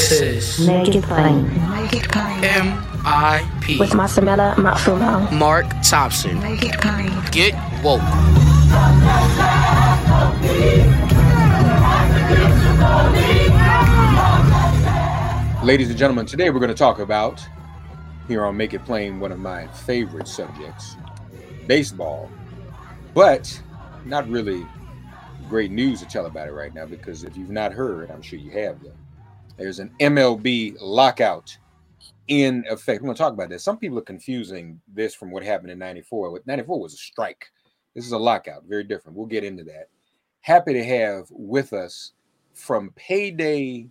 This is Make it plain. Make it plain. M.I.P. With Masamela Matfumo. Mark Thompson. Make it plain. Get woke. Ladies and gentlemen, today we're going to talk about, here on Make It Plain, one of my favorite subjects baseball. But not really great news to tell about it right now because if you've not heard, I'm sure you have them. There's an MLB lockout in effect. We're going to talk about this. Some people are confusing this from what happened in 94. What 94 was a strike. This is a lockout, very different. We'll get into that. Happy to have with us from Payday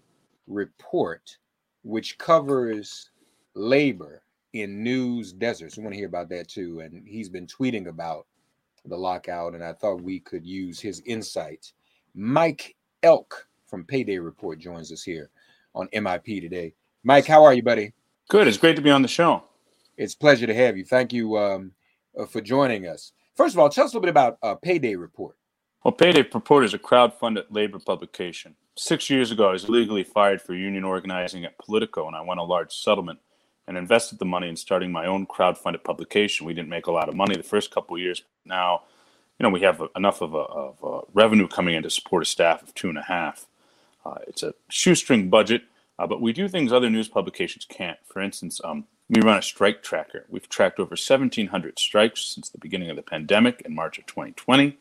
Report which covers labor in news deserts. We want to hear about that too. And he's been tweeting about the lockout, and I thought we could use his insight. Mike Elk from Payday Report joins us here on MIP today. Mike, how are you, buddy? Good. It's great to be on the show. It's pleasure to have you. Thank you um, uh, for joining us. First of all, tell us a little bit about uh, Payday Report. Well, Payday Report is a crowd-funded labor publication. Six years ago, I was legally fired for union organizing at Politico, and I won a large settlement and invested the money in starting my own crowd-funded publication. We didn't make a lot of money the first couple of years. Now, you know, we have enough of a, of a revenue coming in to support a staff of two and a half. Uh, it's a shoestring budget, uh, but we do things other news publications can't. For instance, um, we run a strike tracker. We've tracked over 1,700 strikes since the beginning of the pandemic in March of 2020.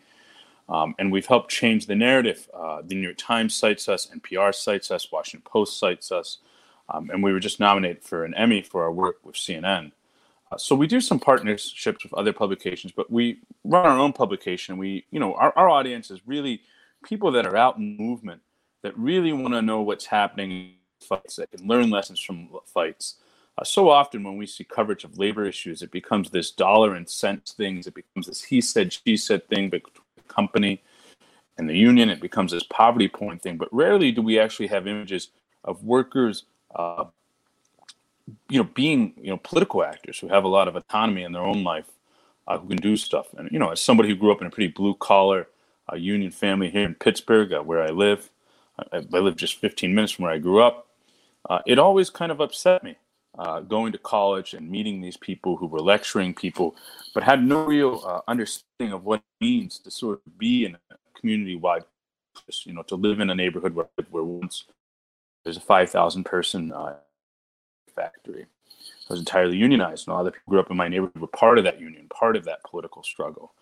Um, and we've helped change the narrative. Uh, the New York Times cites us, NPR cites us, Washington Post cites us, um, and we were just nominated for an Emmy for our work with CNN. Uh, so we do some partnerships with other publications, but we run our own publication. We, you know, our, our audience is really people that are out in movement that really want to know what's happening in fights, that can learn lessons from fights. Uh, so often when we see coverage of labor issues, it becomes this dollar and cents things. It becomes this he said, she said thing between the company and the union. It becomes this poverty porn thing. But rarely do we actually have images of workers, uh, you know, being you know political actors who have a lot of autonomy in their own life, uh, who can do stuff. And you know, as somebody who grew up in a pretty blue collar uh, union family here in Pittsburgh, uh, where I live, I, I live just 15 minutes from where I grew up. Uh, it always kind of upset me uh, going to college and meeting these people who were lecturing people, but had no real uh, understanding of what it means to sort of be in a community-wide, you know, to live in a neighborhood where, where once there's a 5,000 person uh, factory. It was entirely unionized, and a lot of people who grew up in my neighborhood were part of that union, part of that political struggle.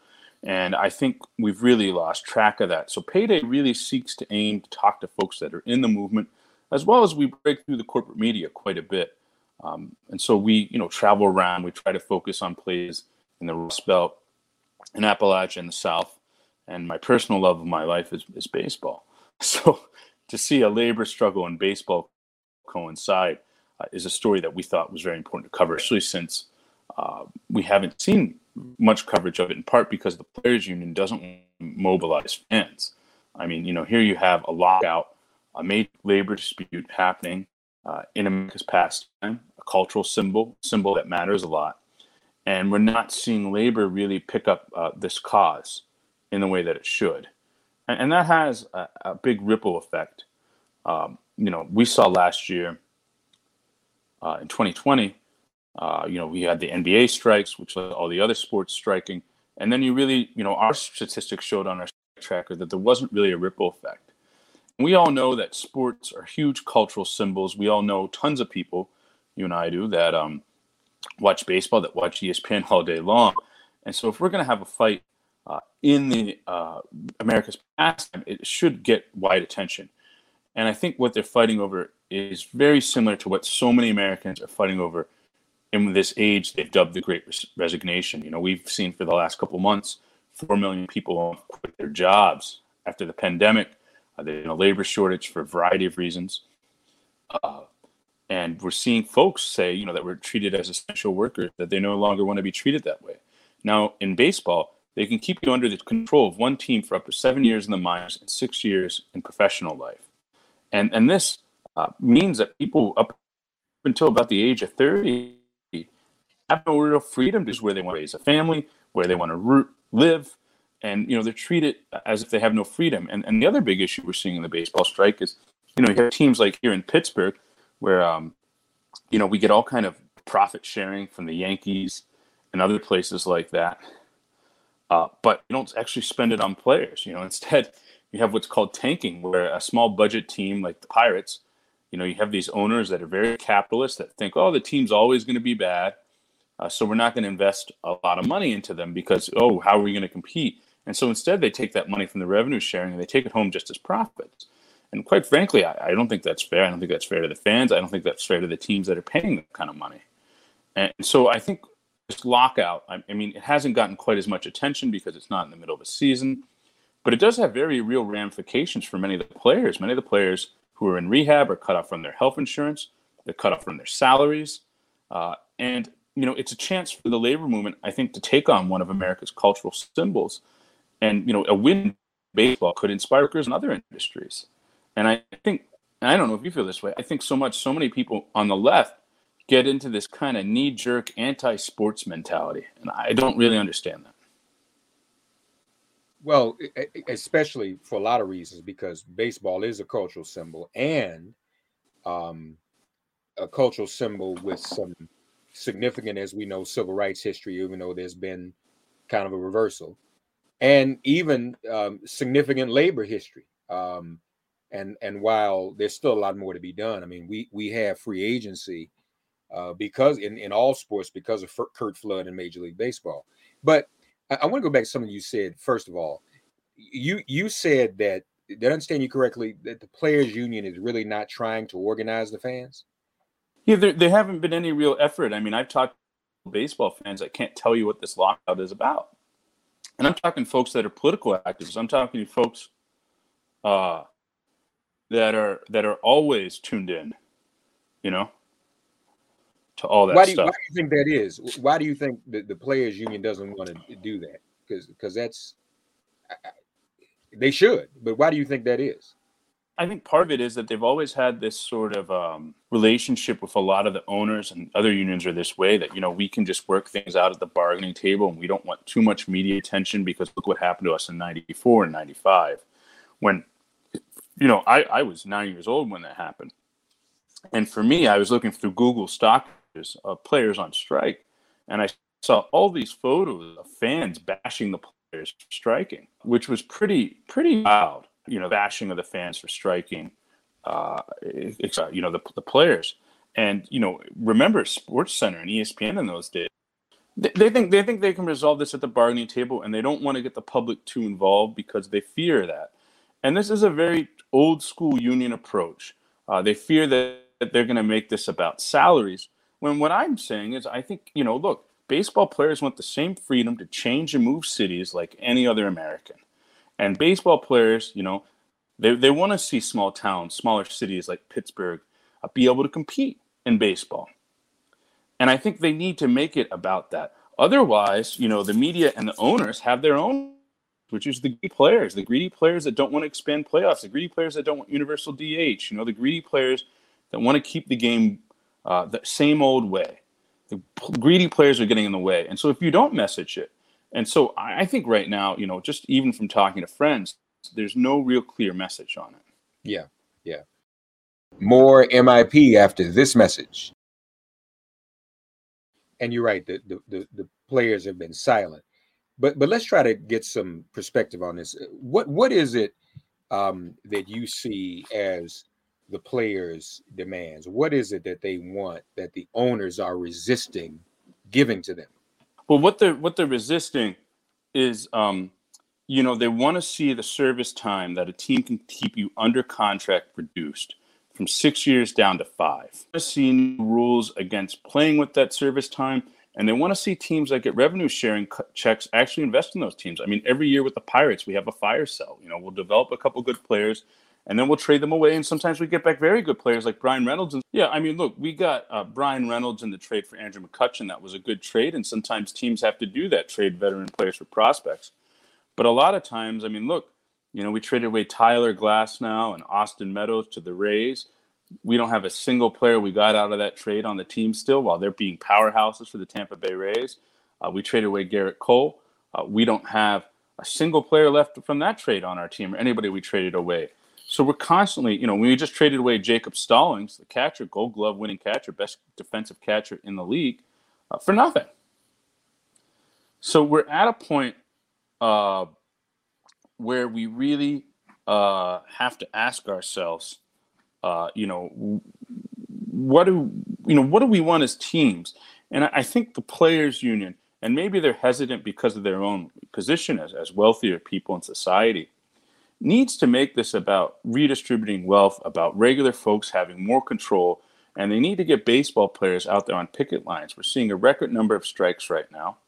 And I think we've really lost track of that. So Payday really seeks to aim to talk to folks that are in the movement, as well as we break through the corporate media quite a bit um, and so we, you know, travel around. We try to focus on plays in the Rust Belt, in Appalachia, in the South. And my personal love of my life is, is baseball. So to see a labor struggle in baseball coincide uh, is a story that we thought was very important to cover, especially since uh, we haven't seen much coverage of it, in part because the players' union doesn't mobilize fans. I mean, you know, here you have a lockout, a major labor dispute happening uh, in America's pastime, a cultural symbol, symbol that matters a lot. And we're not seeing labor really pick up uh, this cause in the way that it should. And, and that has a, a, big ripple effect. Um, you know, we saw last year uh, in 2020, uh, you know, we had the NBA strikes, which led all the other sports striking. And then you really, you know, our statistics showed on our tracker that there wasn't really a ripple effect we all know that sports are huge cultural symbols. We all know tons of people, you and I do, that um, watch baseball, that watch ESPN all day long. And so, if we're going to have a fight uh, in the uh, America's pastime, it should get wide attention. And I think what they're fighting over is very similar to what so many Americans are fighting over in this age they've dubbed the Great Resignation. You know, we've seen for the last couple months, four million people quit their jobs after the pandemic uh, there's a labor shortage for a variety of reasons. Uh, and we're seeing folks say, you know, that we're treated as essential workers, that they no longer want to be treated that way. Now, in baseball, they can keep you under the control of one team for up to seven years in the minors and six years in professional life. And, and this uh, means that people up until about the age of 30 have no real freedom to where they want to raise a family, where they want to root, live, and you know they're treated as if they have no freedom. And and the other big issue we're seeing in the baseball strike is, you know, you have teams like here in Pittsburgh where um, you know we get all kind of profit sharing from the Yankees and other places like that, uh, but you don't actually spend it on players. You know, instead you have what's called tanking, where a small budget team like the Pirates, you know, you have these owners that are very capitalist that think, oh, the team's always going to be bad, uh, so we're not going to invest a lot of money into them because, oh, how are we going to compete? And so instead, they take that money from the revenue sharing and they take it home just as profits. And quite frankly, I, I, don't think that's fair. I don't think that's fair to the fans. I don't think that's fair to the teams that are paying that kind of money. And so I think this lockout, I, I mean, it hasn't gotten quite as much attention because it's not in the middle of a season, but it does have very real ramifications for many of the players. Many of the players who are in rehab are cut off from their health insurance, they're cut off from their salaries. Uh, and, you know, it's a chance for the labor movement, I think, to take on one of America's cultural symbols. And you know a win baseball could inspire workers in other industries. And i think and i don't know if you feel this way i think so much so many people on the left get into this kind of knee-jerk anti-sports mentality and i don't really understand that. Well especially for a lot of reasons because baseball is a cultural symbol and um, a cultural symbol with some significant as we know civil rights history even though there's been kind of a reversal and even um, significant labor history. Um, and and while there's still a lot more to be done, I mean, we we have free agency uh, because in, in all sports because of Curt Flood and Major League Baseball. But I, I want to go back to something you said. First of all, you you said that did I understand you correctly that the players union is really not trying to organize the fans? Yeah, there, there haven't been any real effort. I mean, I've talked to baseball fans that can't tell you what this lockout is about and I'm talking folks that are political activists. I'm talking to folks uh, that are that are always tuned in, you know, to all that why do you, stuff. Why do you think that is? Why do you think that the players' union doesn't want to do that? Because because that's they should, but why do you think that is? I think part of it is that they've always had this sort of um, relationship with a lot of the owners and other unions are this way that you know we can just work things out at the bargaining table and we don't want too much media attention because look what happened to us in 94 and 95 when you know I, I was nine years old when that happened. And for me I was looking through Google stock of players on strike and I saw all these photos of fans bashing the players striking which was pretty pretty loud you know, bashing of the fans for striking, uh, you know, the, the players. And, you know, remember Sports Center and ESPN in those days. They, think they think they can resolve this at the bargaining table, and they don't want to get the public too involved because they fear that. And this is a very old school union approach. Uh, they fear that they're going to make this about salaries. When what I'm saying is, I think you know, look, baseball players want the same freedom to change and move cities like any other American. And baseball players, you know, they, they want to see small towns, smaller cities like Pittsburgh uh, be able to compete in baseball. And I think they need to make it about that. Otherwise, you know, the media and the owners have their own, which is the greedy players, the greedy players that don't want to expand playoffs, the greedy players that don't want universal DH, you know, the greedy players that want to keep the game uh, the same old way. The greedy players are getting in the way. And so if you don't message it, and so I think right now, you know, just even from talking to friends, there's no real clear message on it. Yeah, yeah. More MIP after this message. And you're right, the, the, the, the players have been silent. But but let's try to get some perspective on this. What what is it um, that you see as the players' demands? What is it that they want that the owners are resisting giving to them? Well, what they're what they're resisting is, um, you know, they want to see the service time that a team can keep you under contract reduced from six years down to five. They see rules against playing with that service time, and they want to see teams that get revenue sharing checks actually invest in those teams. I mean, every year with the Pirates, we have a fire sale. You know, we'll develop a couple good players and then we'll trade them away. And sometimes we get back very good players like Bryan Reynolds. And yeah, I mean, look, we got uh, Bryan Reynolds in the trade for Andrew McCutchen. That was a good trade, and sometimes teams have to do that trade veteran players for prospects. But a lot of times, I mean, look, you know, we traded away Tyler Glasnow and Austin Meadows to the Rays. We don't have a single player we got out of that trade on the team still, while they're being powerhouses for the Tampa Bay Rays. Uh, we traded away Gerrit Cole. Uh, we don't have a single player left from that trade on our team or anybody we traded away. So we're constantly, you know, we just traded away Jacob Stallings, the catcher, Gold Glove winning catcher, best defensive catcher in the league, uh, for nothing. So we're at a point uh, where we really uh, have to ask ourselves, uh, you know, what do you know? What do we want as teams? And I, I think the players' union, and maybe they're hesitant because of their own position as, as wealthier people in society needs to make this about redistributing wealth, about regular folks having more control, and they need to get baseball players out there on picket lines. We're seeing a record number of strikes right now,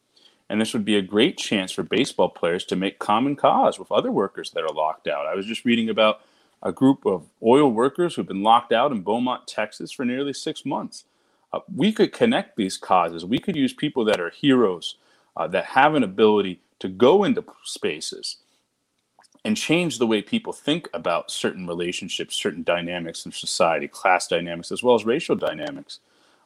and this would be a great chance for baseball players to make common cause with other workers that are locked out. I was just reading about a group of oil workers who've been locked out in Beaumont, Texas for nearly six months. Uh, we could connect these causes. We could use people that are heroes, uh, that have an ability to go into spaces and change the way people think about certain relationships, certain dynamics in society, class dynamics, as well as racial dynamics.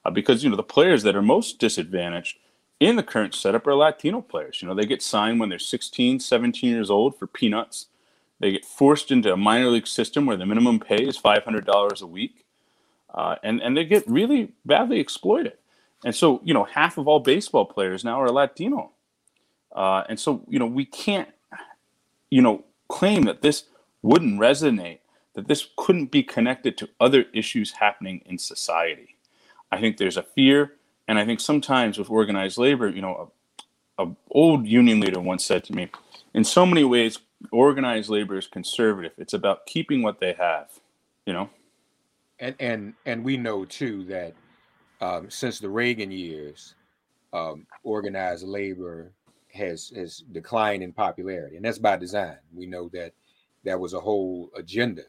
Uh, because you know the players that are most disadvantaged in the current setup are Latino players. You know they get signed when they're 16, 17 years old for peanuts. They get forced into a minor league system where the minimum pay is $500 a week, uh, and and they get really badly exploited. And so you know half of all baseball players now are Latino, uh, and so you know we can't you know claim that this wouldn't resonate, that this couldn't be connected to other issues happening in society. I think there's a fear, and I think sometimes with organized labor, you know, a, a old union leader once said to me, in so many ways, organized labor is conservative. It's about keeping what they have, you know. And and and we know too that um, since the Reagan years, um, organized labor has has declined in popularity, and that's by design. We know that that was a whole agenda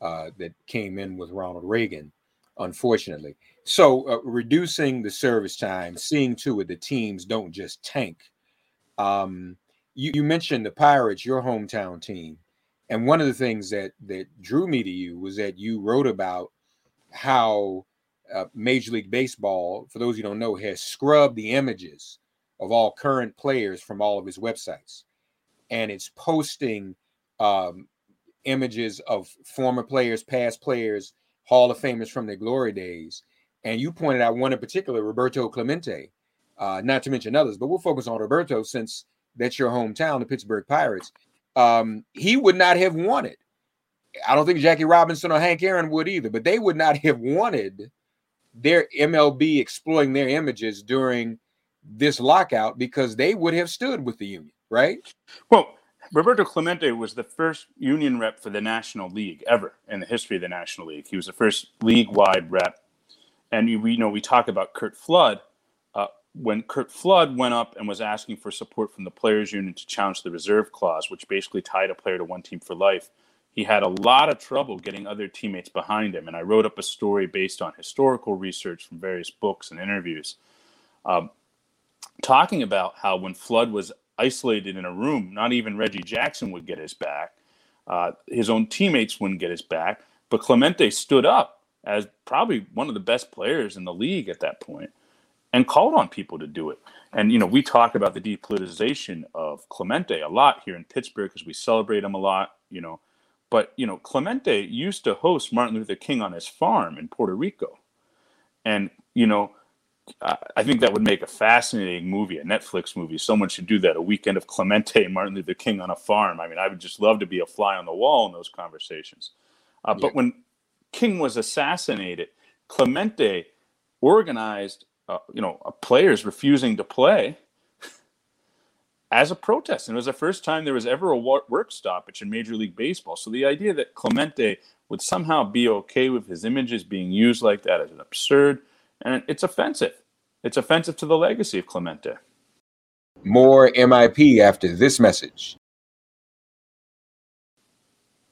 uh, that came in with Ronald Reagan, unfortunately. So uh, reducing the service time, seeing to it the teams don't just tank. Um, you, you mentioned the Pirates, your hometown team, and one of the things that that drew me to you was that you wrote about how uh, Major League Baseball, for those who don't know, has scrubbed the images of all current players from all of his websites. And it's posting um, images of former players, past players, Hall of Famers from their glory days. And you pointed out one in particular, Roberto Clemente, uh, not to mention others, but we'll focus on Roberto since that's your hometown, the Pittsburgh Pirates. Um, he would not have wanted. I don't think Jackie Robinson or Hank Aaron would either, but they would not have wanted their MLB exploring their images during this lockout because they would have stood with the union, right? Well, Roberto Clemente was the first union rep for the National League ever in the history of the National League. He was the first league-wide rep, and we you know we talk about Curt Flood. Uh, when Curt Flood went up and was asking for support from the players' union to challenge the reserve clause, which basically tied a player to one team for life, he had a lot of trouble getting other teammates behind him. And I wrote up a story based on historical research from various books and interviews. Um, talking about how when Flood was isolated in a room, not even Reggie Jackson would get his back. Uh, his own teammates wouldn't get his back. But Clemente stood up as probably one of the best players in the league at that point and called on people to do it. And, you know, we talk about the depoliticization of Clemente a lot here in Pittsburgh because we celebrate him a lot, you know. But, you know, Clemente used to host Martin Luther King on his farm in Puerto Rico. And, you know, I think that would make a fascinating movie, a Netflix movie. Someone should do that. A weekend of Clemente Martin Luther King on a farm. I mean, I would just love to be a fly on the wall in those conversations. Uh, but when King was assassinated, Clemente organized, uh, you know, players refusing to play as a protest, and it was the first time there was ever a work stoppage in Major League Baseball. So the idea that Clemente would somehow be okay with his images being used like that is absurd and it's offensive. It's offensive to the legacy of Clemente. More MIP after this message.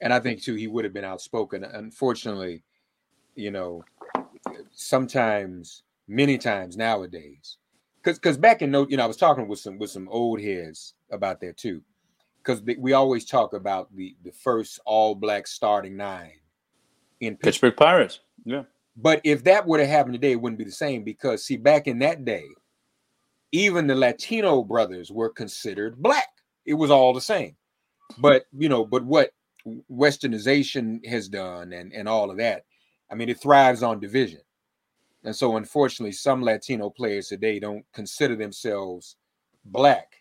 And I think too, he would have been outspoken. Unfortunately, you know, sometimes, many times nowadays, because because back in no, you know, I was talking with some with some old heads about that too, because we always talk about the the first all black starting nine in Pittsburgh, Pittsburgh Pirates. Yeah, but if that would have happened today, it wouldn't be the same because see, back in that day, even the Latino brothers were considered black. It was all the same. But you know, but what westernization has done and and all of that i mean it thrives on division and so unfortunately some latino players today don't consider themselves black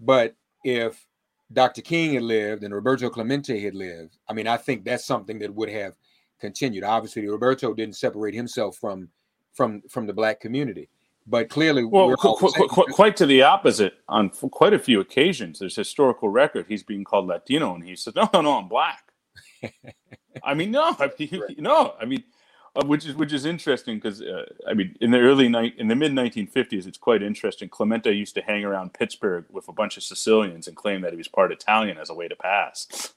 but if dr king had lived and roberto clemente had lived i mean i think that's something that would have continued. Obviously roberto didn't separate himself from from from the black community but clearly well qu- qu- qu- quite to the opposite on f- quite a few occasions. There's historical record he's being called latino and he said no no no i'm black. I mean no I mean, Right. no i mean uh, which is which is interesting because uh, i mean in the early night in the mid 1950s it's quite interesting. Clemente used to hang around pittsburgh with a bunch of sicilians and claim that he was part italian as a way to pass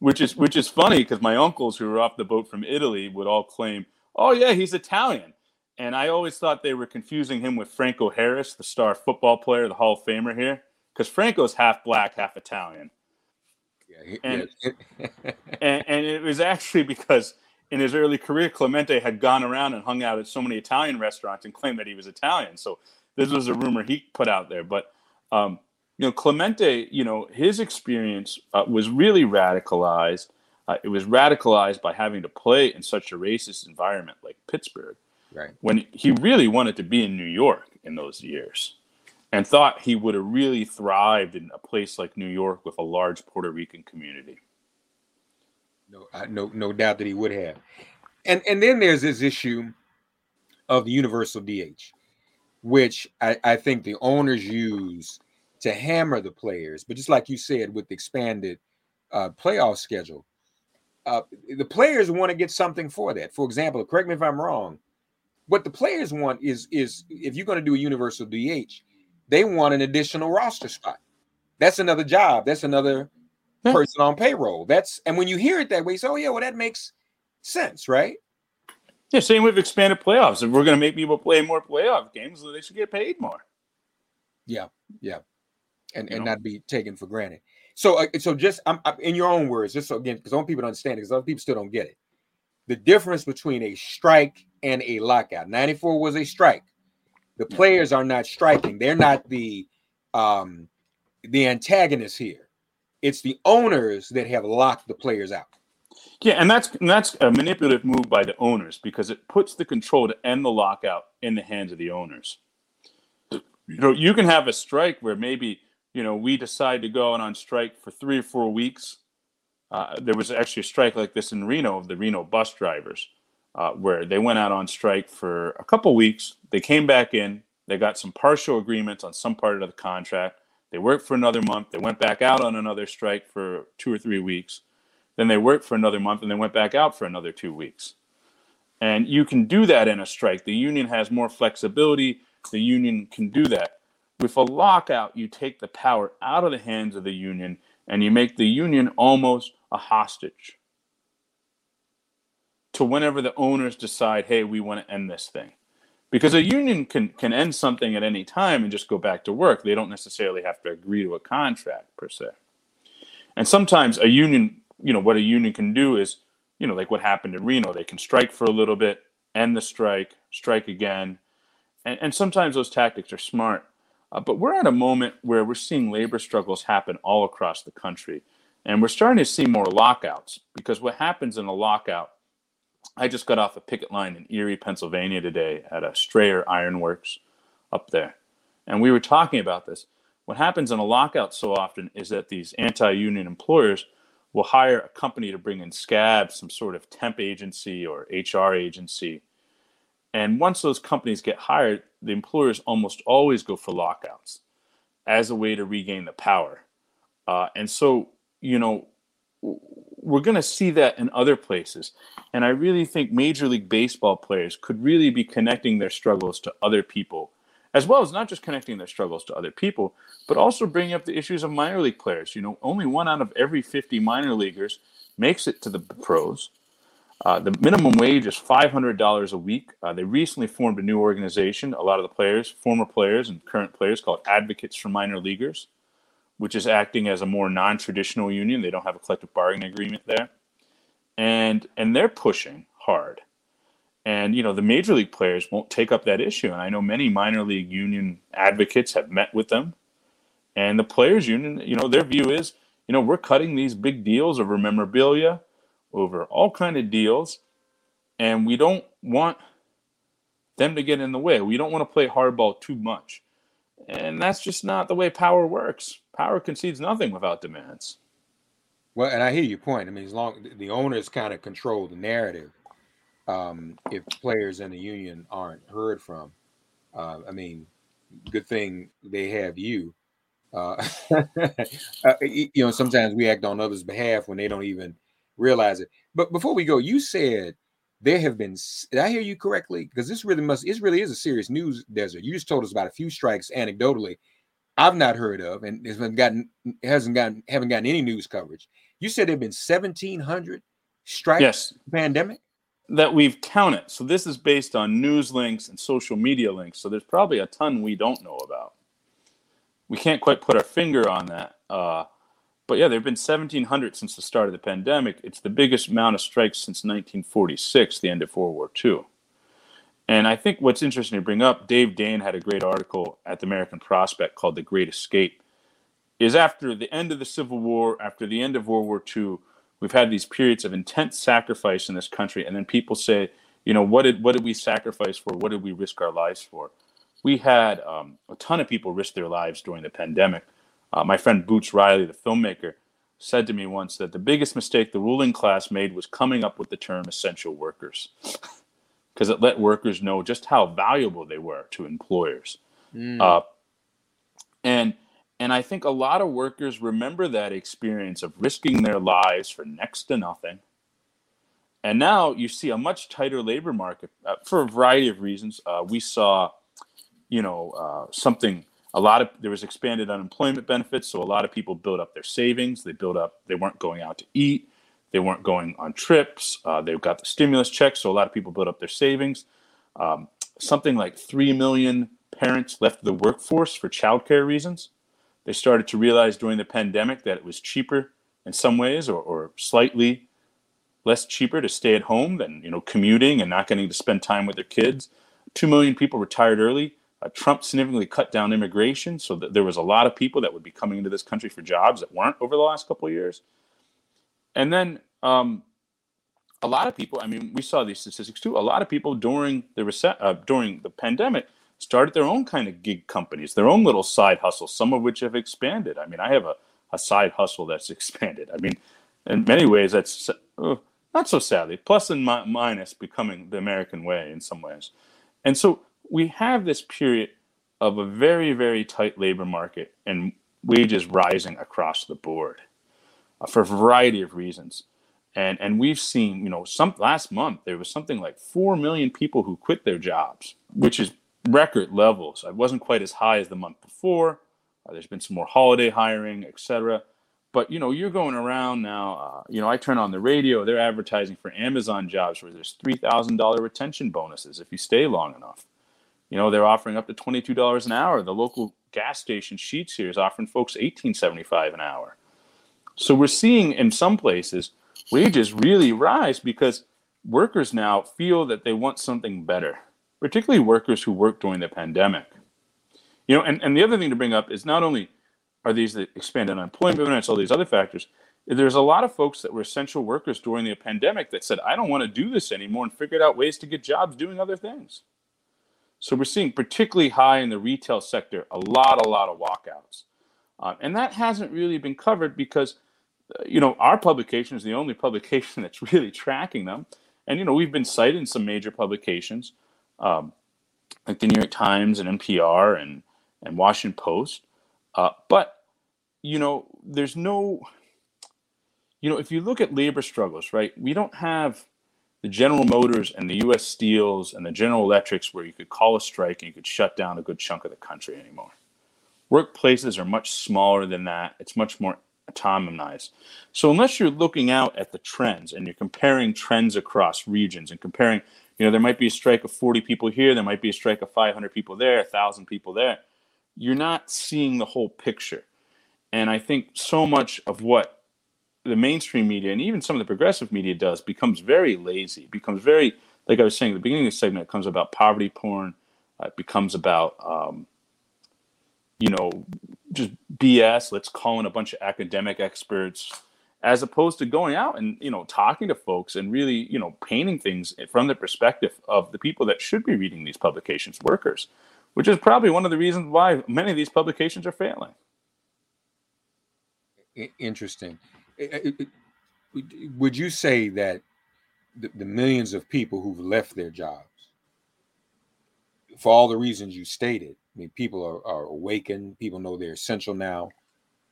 which is which is funny because my uncles who were off the boat from italy would all claim oh yeah he's italian and I always thought they were confusing him with Franco Harris, the star football player, the Hall of Famer here, because Franco's half black, half Italian. Yeah, he- and- yeah. And, and it was actually because in his early career, Clemente had gone around and hung out at so many Italian restaurants and claimed that he was Italian. So this was a rumor he put out there. But, um, you know, Clemente, you know, his experience uh, was really radicalized. Uh, it was radicalized by having to play in such a racist environment like Pittsburgh right when he really wanted to be in New York in those years and thought he would have really thrived in a place like New York with a large Puerto Rican community. No, I, no, no doubt that he would have. And and then there's this issue of the universal DH, which I, I think the owners use to hammer the players. But just like you said, with the expanded uh, playoff schedule, uh, the players want to get something for that. For example, correct me if I'm wrong. What the players want is is if you're going to do a universal DH, they want an additional roster spot. That's another job. That's another Yeah. person on payroll. That's and when you hear it that way, you say, "Oh yeah, well that makes sense, right?" Yeah, same with expanded playoffs. If we're going to make people play more playoff games, they should get paid more. Yeah, yeah, and You and know? not be taken for granted. So, uh, so just I'm, I'm- in your own words, just so again, because I want people to understand it, because other people still don't get it. The difference between a strike and a lockout. '94 was a strike. The players are not striking. They're not the um the antagonists here. It's the owners that have locked the players out. Yeah, and that's and that's a manipulative move by the owners because it puts the control to end the lockout in the hands of the owners. You know, you can have a strike where maybe you know we decide to go on strike for three or four weeks. Uh, there was actually a strike like this in Reno of the Reno bus drivers, uh, where they went out on strike for a couple weeks. They came back in. They got some partial agreements on some part of the contract. They worked for another month. They went back out on another strike for two or three weeks. Then they worked for another month and then went back out for another two weeks. And you can do that in a strike. The union has more flexibility. The union can do that. With a lockout, you take the power out of the hands of the union and you make the union almost a hostage to whenever the owners decide, hey, we want to end this thing. Because a union can, can end something at any time and just go back to work. They don't necessarily have to agree to a contract per se. And sometimes a union, you know, what a union can do is, you know, like what happened in Reno, they can strike for a little bit, end the strike, strike again. And, and sometimes those tactics are smart. Uh, but we're at a moment where we're seeing labor struggles happen all across the country. And we're starting to see more lockouts because what happens in a lockout, I just got off a picket line in Erie, Pennsylvania today at a Strayer Ironworks up there. And we were talking about this. What happens in a lockout so often is that these anti union employers will hire a company to bring in scabs, some sort of temp agency or HR agency. And once those companies get hired, the employers almost always go for lockouts as a way to regain the power. Uh, and so, you know, we're going to see that in other places. And I really think Major League Baseball players could really be connecting their struggles to other people, as well as not just connecting their struggles to other people, but also bringing up the issues of minor league players. You know, only one out of every 50 minor leaguers makes it to the pros. Uh, the minimum wage is $500 a week. Uh, they recently formed a new organization, a lot of the players, former players and current players, called Advocates for Minor Leaguers, which is acting as a more non traditional union. They don't have a collective bargaining agreement there. And, and they're pushing hard. And, you know, the major league players won't take up that issue. And I know many minor league union advocates have met with them. And the players union, you know, their view is, you know, we're cutting these big deals over memorabilia, over all kind of deals, and we don't want them to get in the way. We don't want to play hardball too much. And that's just not the way power works. Power concedes nothing without demands. Well, and I hear your point. I mean, as long the owners kind of control the narrative, um, if players in the union aren't heard from, uh, I mean, good thing they have you uh, uh you know, sometimes we act on others' behalf when they don't even realize it. But before we go, you said there have been. Did I hear you correctly? Because this really must. This really is a serious news desert. You just told us about a few strikes anecdotally. I've not heard of, and it's been gotten hasn't gotten haven't gotten any news coverage. You said there've been seventeen hundred strikes. Yes. Pandemic that we've counted. So this is based on news links and social media links. So there's probably a ton we don't know about we can't quite put our finger on that. Uh, but yeah, there have been 1,700 since the start of the pandemic. It's the biggest amount of strikes since 1946, the end of World War II. And I think what's interesting to bring up, Dave Dayen had a great article at the American Prospect called The Great Escape, is after the end of the Civil War, after the end of World War II, we've had these periods of intense sacrifice in this country. And then people say, you know, what did, what did we sacrifice for? What did we risk our lives for? we had um, a ton of people risk their lives during the pandemic. Uh, my friend Boots Riley, the filmmaker, said to me once that the biggest mistake the ruling class made was coming up with the term essential workers because it let workers know just how valuable they were to employers. Mm. Uh, and and I think a lot of workers remember that experience of risking their lives for next to nothing. And now you see a much tighter labor market uh, for a variety of reasons. Uh, we saw you know, uh, something. A lot of there was expanded unemployment benefits, so a lot of people built up their savings. They built up. They weren't going out to eat. They weren't going on trips. Uh, they got the stimulus checks so a lot of people built up their savings. Um, something like three million parents left the workforce for childcare reasons. They started to realize during the pandemic that it was cheaper in some ways, or, or slightly less cheaper to stay at home than you know commuting and not getting to spend time with their kids. Two million people retired early. Uh, Trump significantly cut down immigration, so that there was a lot of people that would be coming into this country for jobs that weren't over the last couple of years. And then um, a lot of people, I mean, we saw these statistics too. A lot of people during the uh, during the pandemic started their own kind of gig companies, their own little side hustles, some of which have expanded. I mean, I have a, a side hustle that's expanded. I mean, in many ways, that's uh, not so sadly, plus and mi- minus becoming the American way in some ways. And so we have this period of a very, very tight labor market and wages rising across the board uh, for a variety of reasons. And, and we've seen, you know, some last month there was something like 4 million people who quit their jobs, which is record levels. It wasn't quite as high as the month before. Uh, there's been some more holiday hiring, etc. But you know, you're going around now. Uh, you know, I turn on the radio; they're advertising for Amazon jobs where there's three thousand dollar retention bonuses if you stay long enough. You know, they're offering up to twenty-two dollars an hour. The local gas station Sheetz here is offering folks eighteen seventy-five an hour. So we're seeing in some places wages really rise because workers now feel that they want something better, particularly workers who work during the pandemic. You know, and, and the other thing to bring up is not only are these the expanded unemployment benefits, all these other factors, there's a lot of folks that were essential workers during the pandemic that said, I don't want to do this anymore and figured out ways to get jobs doing other things. So we're seeing particularly high in the retail sector a lot, a lot of walkouts, uh, and that hasn't really been covered because uh, you know our publication is the only publication that's really tracking them, and you know we've been cited in some major publications um, like the New York Times and NPR and and Washington Post, uh, but you know there's no you know if you look at labor struggles, right? We don't have the General Motors and the U.S. Steels and the General Electrics, where you could call a strike and you could shut down a good chunk of the country anymore. Workplaces are much smaller than that. It's much more autonomized. So unless you're looking out at the trends and you're comparing trends across regions and comparing, you know, there might be a strike of 40 people here, there might be a strike of 500 people there, 1,000 people there. You're not seeing the whole picture. And I think so much of what the mainstream media and even some of the progressive media does becomes very lazy, becomes very, like I was saying at the beginning of the segment, it comes about poverty porn, uh, it becomes about, um, you know, just BS. Let's call in a bunch of academic experts, as opposed to going out and you know talking to folks and really you know painting things from the perspective of the people that should be reading these publications, workers, which is probably one of the reasons why many of these publications are failing. Interesting. Would you say that the, the millions of people who've left their jobs for all the reasons you stated. I mean, people are, are awakened. People know they're essential now.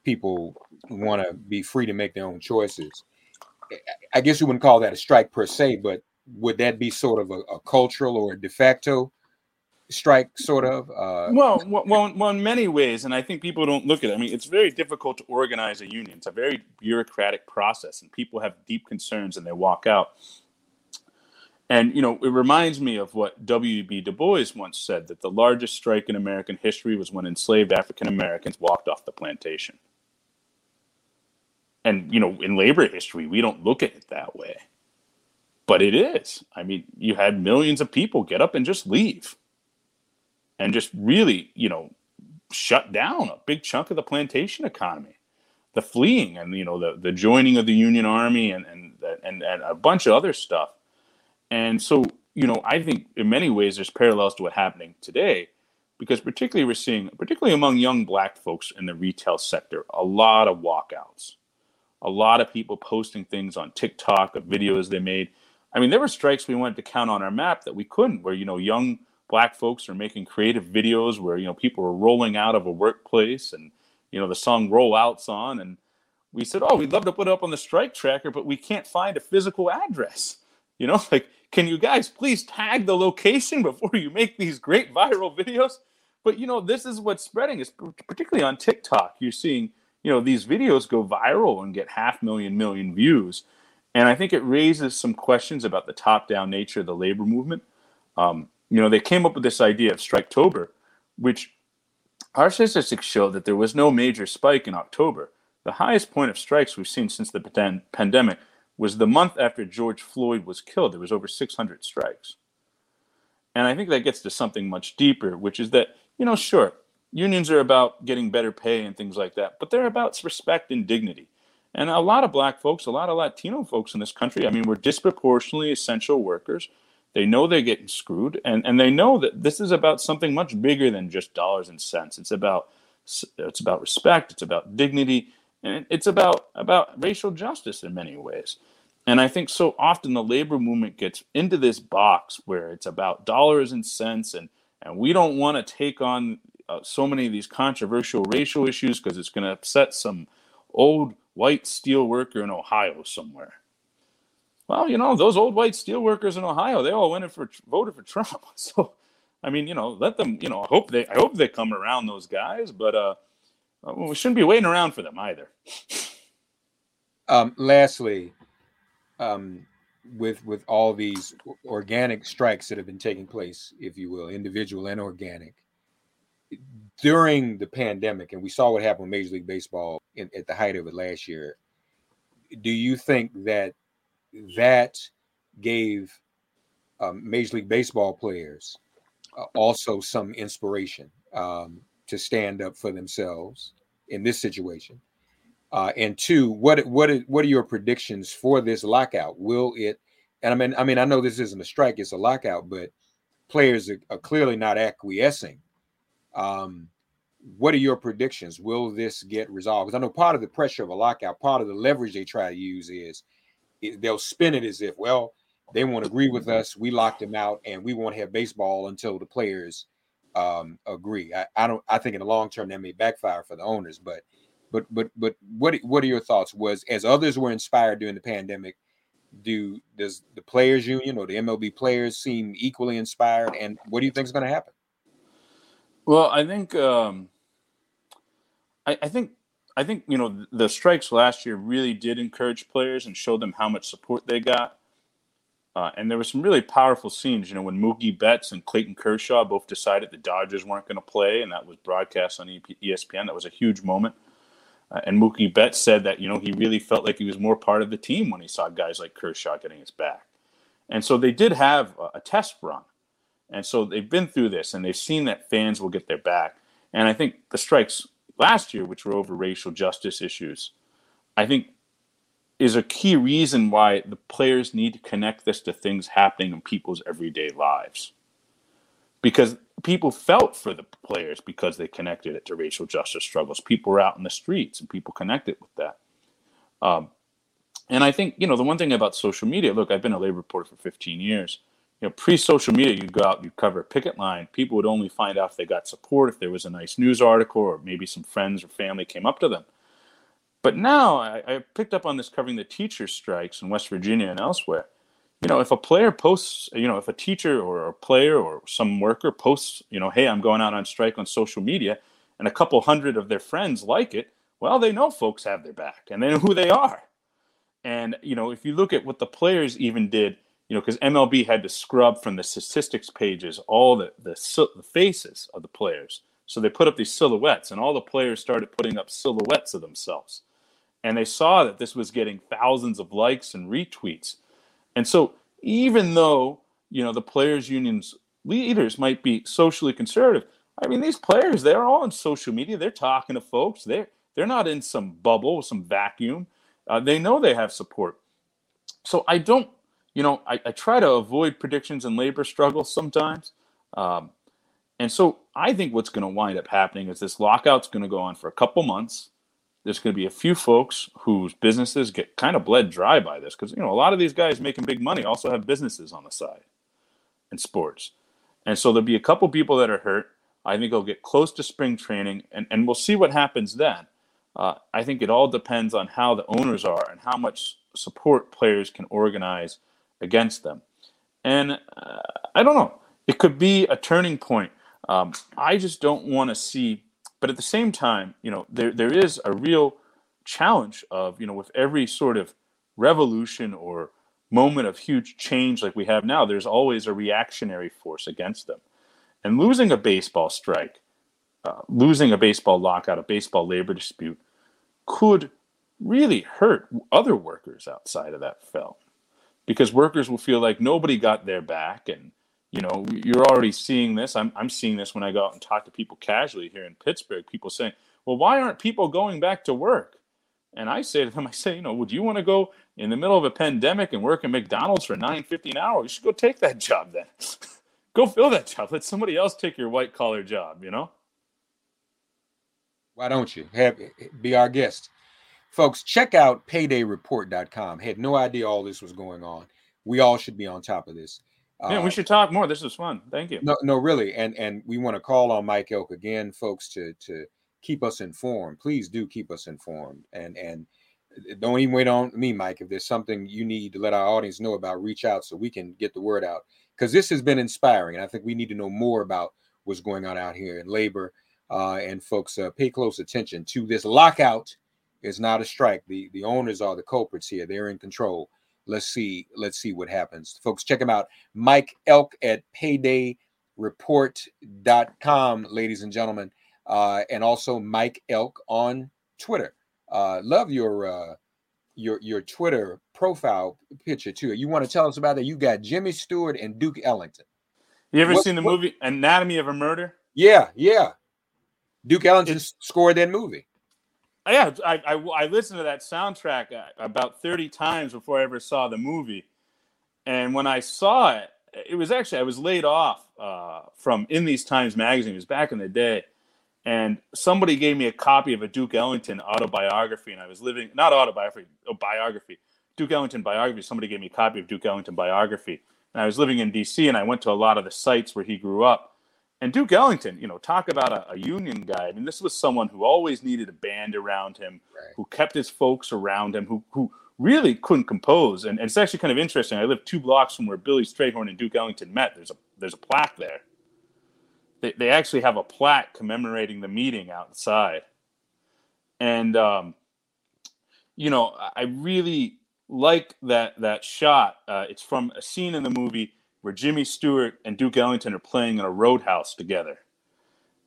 People want to be free to make their own choices. I guess you wouldn't call that a strike per se, but would that be sort of a, a cultural or a de facto strike, sort of? Uh, well, well, well, in many ways, and I think people don't look at it. I mean, it's very difficult to organize a union. It's a very bureaucratic process, and people have deep concerns, and they walk out. And you know, it reminds me of what W.B. Du Bois once said that the largest strike in American history was when enslaved African Americans walked off the plantation. And you know, in labor history, we don't look at it that way. But it is. I mean, you had millions of people get up and just leave. And just really, you know, shut down a big chunk of the plantation economy. The fleeing and you know the the joining of the Union Army and and and, and a bunch of other stuff and so, you know, I think in many ways there's parallels to what's happening today, because particularly we're seeing, particularly among young black folks in the retail sector, a lot of walkouts, a lot of people posting things on TikTok of videos they made. I mean, there were strikes we wanted to count on our map that we couldn't, where you know young black folks are making creative videos where you know people are rolling out of a workplace and you know the song "Roll Out's on, and we said, "Oh, we'd love to put it up on the strike tracker, but we can't find a physical address." You know, like can you guys please tag the location before you make these great viral videos? But you know, this is what's spreading. Is particularly on TikTok. You're seeing, you know, these videos go viral and get half million million views, and I think it raises some questions about the top-down nature of the labor movement. Um, you know, they came up with this idea of Striketober, which our statistics show that there was no major spike in October. The highest point of strikes we've seen since the pandemic was the month after George Floyd was killed. There was over 600 strikes. And I think that gets to something much deeper, which is that, you know, sure, unions are about getting better pay and things like that, but they're about respect and dignity. And a lot of black folks, a lot of Latino folks in this country, I mean, we're disproportionately essential workers. They know they're getting screwed, and, and they know that this is about something much bigger than just dollars and cents. It's about it's about respect, it's about dignity, and it's about about racial justice in many ways. And I think so often the labor movement gets into this box where it's about dollars and cents, and and we don't want to take on uh, so many of these controversial racial issues because it's going to upset some old white steel worker in Ohio somewhere. Well, you know those old white steel workers in Ohio, they all went in for voted for Trump. So, I mean, you know, let them. You know, I hope they. I hope they come around those guys, but uh, uh, we shouldn't be waiting around for them either. Um, lastly, um, with with all these organic strikes that have been taking place, if you will, individual and organic, during the pandemic, and we saw what happened with Major League Baseball in, at the height of it last year. Do you think that that gave um, Major League Baseball players uh, also some inspiration? Um, to stand up for themselves in this situation? Uh, and two, what what what are your predictions for this lockout? Will it? And I mean, I mean, I know this isn't a strike; it's a lockout, but players are, are clearly not acquiescing. Um, what are your predictions? Will this get resolved? Because I know part of the pressure of a lockout, part of the leverage they try to use is they'll spin it as if, well, they won't agree with us. We locked them out, and we won't have baseball until the players um, agree. I, I don't. I think in the long term that may backfire for the owners. But but but but what what are your thoughts? Was as others were inspired during the pandemic, do does the players union or the MLB players seem equally inspired? And what do you think is going to happen? Well, I think um, I, I think I think you know the strikes last year really did encourage players and show them how much support they got. Uh, and there were some really powerful scenes, you know, when Mookie Betts and Clayton Kershaw both decided the Dodgers weren't going to play, and that was broadcast on ESPN. That was a huge moment. Uh, and Mookie Betts said that, you know, he really felt like he was more part of the team when he saw guys like Kershaw getting his back. And so they did have a, a test run. And so they've been through this, and they've seen that fans will get their back. And I think the strikes last year, which were over racial justice issues, I think is a key reason why the players need to connect this to things happening in people's everyday lives. Because people felt for the players because they connected it to racial justice struggles. People were out in the streets and people connected with that. Um, and I think, you know, the one thing about social media, look, I've been a labor reporter for 15 years. You know, pre-social media, you'd go out, you'd cover a picket line. People would only find out if they got support, if there was a nice news article, or maybe some friends or family came up to them. But now I, I picked up on this covering the teacher strikes in West Virginia and elsewhere. You know, if a player posts, you know, if a teacher or a player or some worker posts, you know, hey, I'm going out on strike on social media, and a couple hundred of their friends like it, well, they know folks have their back and they know who they are. And, you know, if you look at what the players even did, you know, because MLB had to scrub from the statistics pages all the, the, the faces of the players. So they put up these silhouettes, and all the players started putting up silhouettes of themselves. And they saw that this was getting thousands of likes and retweets. And so even though, you know, the players' unions leaders might be socially conservative, I mean, these players, they're all on social media. They're talking to folks. They're, they're not in some bubble, some vacuum. Uh, they know they have support. So I don't, you know, I, I try to avoid predictions and labor struggles sometimes. Um, and so I think what's going to wind up happening is this lockout's going to go on for a couple months. There's going to be a few folks whose businesses get kind of bled dry by this because, you know, a lot of these guys making big money also have businesses on the side in sports. And so there'll be a couple people that are hurt. I think it'll get close to spring training and, and we'll see what happens then. Uh, I think it all depends on how the owners are and how much support players can organize against them. And uh, I don't know, it could be a turning point. Um, I just don't want to see, but at the same time, you know, there, there is a real challenge of, you know, with every sort of revolution or moment of huge change like we have now, there's always a reactionary force against them. And losing a baseball strike, uh, losing a baseball lockout, a baseball labor dispute, could really hurt other workers outside of that felt because workers will feel like nobody got their back. And you know you're already seeing this. I'm, I'm seeing this when i go out and talk to people casually here in pittsburgh. People saying well why aren't people going back to work? And i say to them i say you know would you want to go in the middle of a pandemic and work at mcdonald's for 9.50 an hour? You should go take that job then. Go fill that job. Let somebody else take your white collar job you know? Why don't you? Have be our guest? Folks, check out paydayreport.com. Had no idea all this was going on. We all should be on top of this. Yeah, uh, we should talk more. This was fun. Thank you. No, no, really. And and we want to call on Mike Elk again, folks, to to keep us informed. Please do keep us informed. And and don't even wait on me, Mike. If there's something you need to let our audience know about, reach out so we can get the word out. Because this has been inspiring. And I think we need to know more about what's going on out here in labor uh, and folks uh, pay close attention to this lockout is not a strike. The the owners are the culprits here. They're in control. Let's see. Let's see what happens. Folks, check him out. Mike Elk at paydayreport.com, ladies and gentlemen. Uh, and also Mike Elk on Twitter. Uh, love your uh, your your Twitter profile picture too. You want to tell us about that? You got Jimmy Stewart and Duke Ellington. You ever what, seen the what? movie Anatomy of a Murder? Yeah, yeah. Duke Ellington it's, scored that movie. Yeah, I, I, I listened to that soundtrack uh, about 30 times before I ever saw the movie. And when I saw it, it was actually, I was laid off uh, from In These Times magazine. It was back in the day. And somebody gave me a copy of a Duke Ellington autobiography. And I was living, not autobiography, oh, biography, Duke Ellington biography. Somebody gave me a copy of Duke Ellington biography. And I was living in DC and I went to a lot of the sites where he grew up. And Duke Ellington, you know, talk about a, a, union guy. I mean, this was someone who always needed a band around him, right. who kept his folks around him, who who really couldn't compose. And, and, it's actually kind of interesting. I live two blocks from where Billy Strayhorn and Duke Ellington met. There's a there's a plaque there. They they actually have a plaque commemorating the meeting outside. And um, you know, I really like that that shot. Uh, it's from a scene in the movie where Jimmy Stewart and Duke Ellington are playing in a roadhouse together.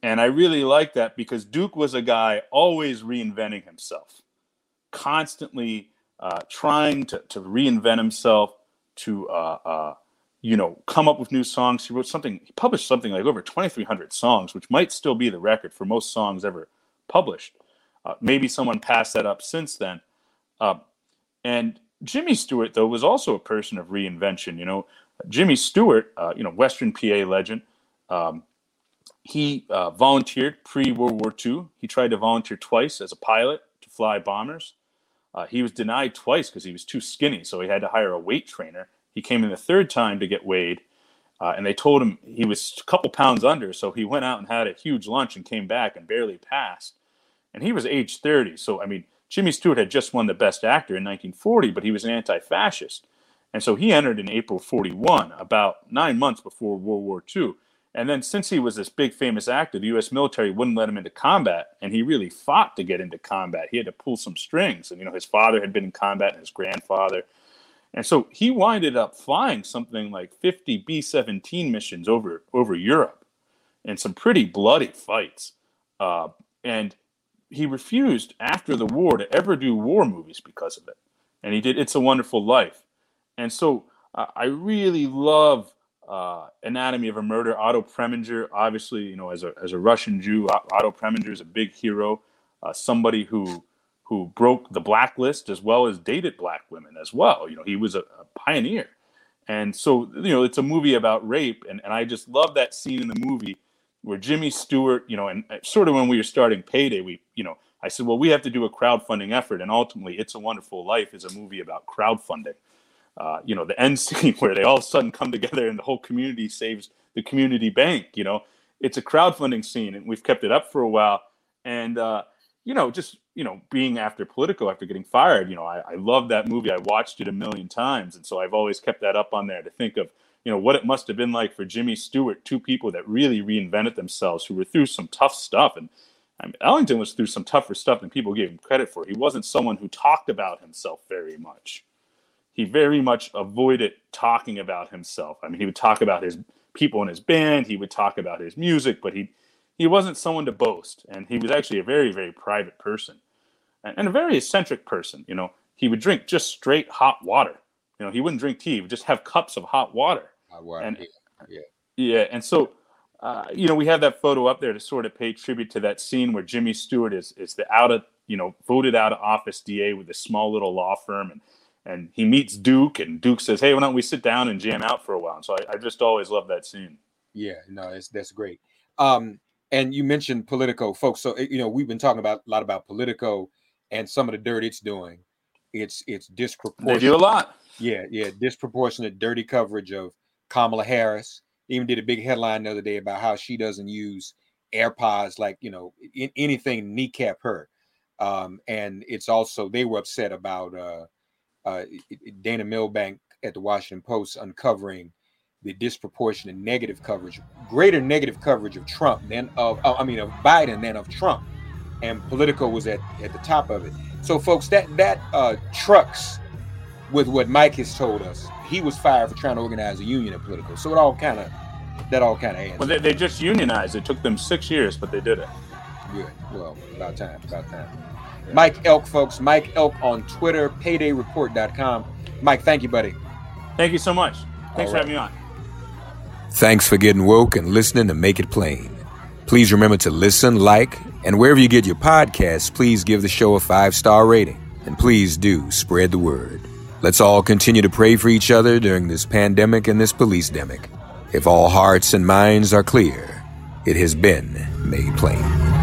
And I really like that because Duke was a guy always reinventing himself, constantly uh, trying to, to reinvent himself, to uh, uh, you know come up with new songs. He wrote something, he published something like over 2,300 songs, which might still be the record for most songs ever published. Uh, maybe someone passed that up since then. Uh, and Jimmy Stewart, though, was also a person of reinvention. You know, Jimmy Stewart, uh, you know, Western PA legend, um, he uh, volunteered pre World War II. He tried to volunteer twice as a pilot to fly bombers. Uh, he was denied twice because he was too skinny, so he had to hire a weight trainer. He came in the third time to get weighed, uh, and they told him he was a couple pounds under, so he went out and had a huge lunch and came back and barely passed. And he was age 30, so I mean, Jimmy Stewart had just won the Best Actor in 1940, but he was an anti fascist. And so he entered in April 41, about nine months before World War II. And then, since he was this big famous actor, the U.S. military wouldn't let him into combat, and he really fought to get into combat. He had to pull some strings, and you know his father had been in combat, and his grandfather, and so he winded up flying something like 50 B-17 missions over over Europe, and some pretty bloody fights. Uh, and he refused after the war to ever do war movies because of it, and he did "It's a Wonderful Life," and so uh, I really love uh, Anatomy of a Murder. Otto Preminger, obviously, you know, as a as a Russian Jew, Otto Preminger is a big hero, uh, somebody who who broke the blacklist as well as dated black women as well. You know, he was a, a pioneer, and so you know, it's a movie about rape, and and I just love that scene in the movie where Jimmy Stewart, you know, and sort of when we were starting Payday, we, you know, I said, well, we have to do a crowdfunding effort, and ultimately, It's a Wonderful Life is a movie about crowdfunding uh, you know, the end scene where they all of a sudden come together and the whole community saves the community bank. You know, it's a crowdfunding scene, and we've kept it up for a while. And uh, you know, just you know, being after Politico after getting fired, you know, I, I love that movie. I watched it a million times, and so I've always kept that up on there to think of you know what it must have been like for Jimmy Stewart, two people that really reinvented themselves, who were through some tough stuff. And I mean, Ellington was through some tougher stuff than people gave him credit for. He wasn't someone who talked about himself very much he very much avoided talking about himself. I mean, he would talk about his people in his band, he would talk about his music, but he he wasn't someone to boast, and he was actually a very very private person, and, and a very eccentric person. You know, he would drink just straight hot water. You know, he wouldn't drink tea; he would just have cups of hot water. Hot water. And, yeah. yeah. Yeah, and so. Uh, you know, we have that photo up there to sort of pay tribute to that scene where Jimmy Stewart is is the out of you know voted out of office DA with a small little law firm, and and he meets Duke, and Duke says, "Hey, why don't we sit down and jam out for a while?" And so I, I just always love that scene. Yeah, no, that's that's great. Um, and you mentioned Politico, folks. So you know we've been talking about a lot about Politico and some of the dirt it's doing. It's it's disproportionate. They do a lot. Yeah, yeah, disproportionate, dirty coverage of Kamala Harris. Even did a big headline the other day about how she doesn't use AirPods, like you know, in, anything kneecap her. Um, and it's also they were upset about uh, uh, Dana Milbank at the Washington Post uncovering the disproportionate negative coverage, greater negative coverage of Trump than of, uh, I mean, of Biden than of Trump, and Politico was at at the top of it. So, folks, that that uh, trucks with what Mike has told us. He was fired for trying to organize a union at Politico. So it all kind of that all kind of adds. Well, they, they just unionized. It took them six years, but they did it. Good. Well, about time. About time. Mike Elk, folks. Mike Elk on Twitter, paydayreport.com. Mike, thank you, buddy. Thank you so much. Thanks right. for having me on. Thanks for getting woke and listening to Make It Plain. Please remember to listen, like, and wherever you get your podcasts, please give the show a five star rating. And please do spread the word. Let's all continue to pray for each other during this pandemic and this police demic. If all hearts and minds are clear, it has been made plain.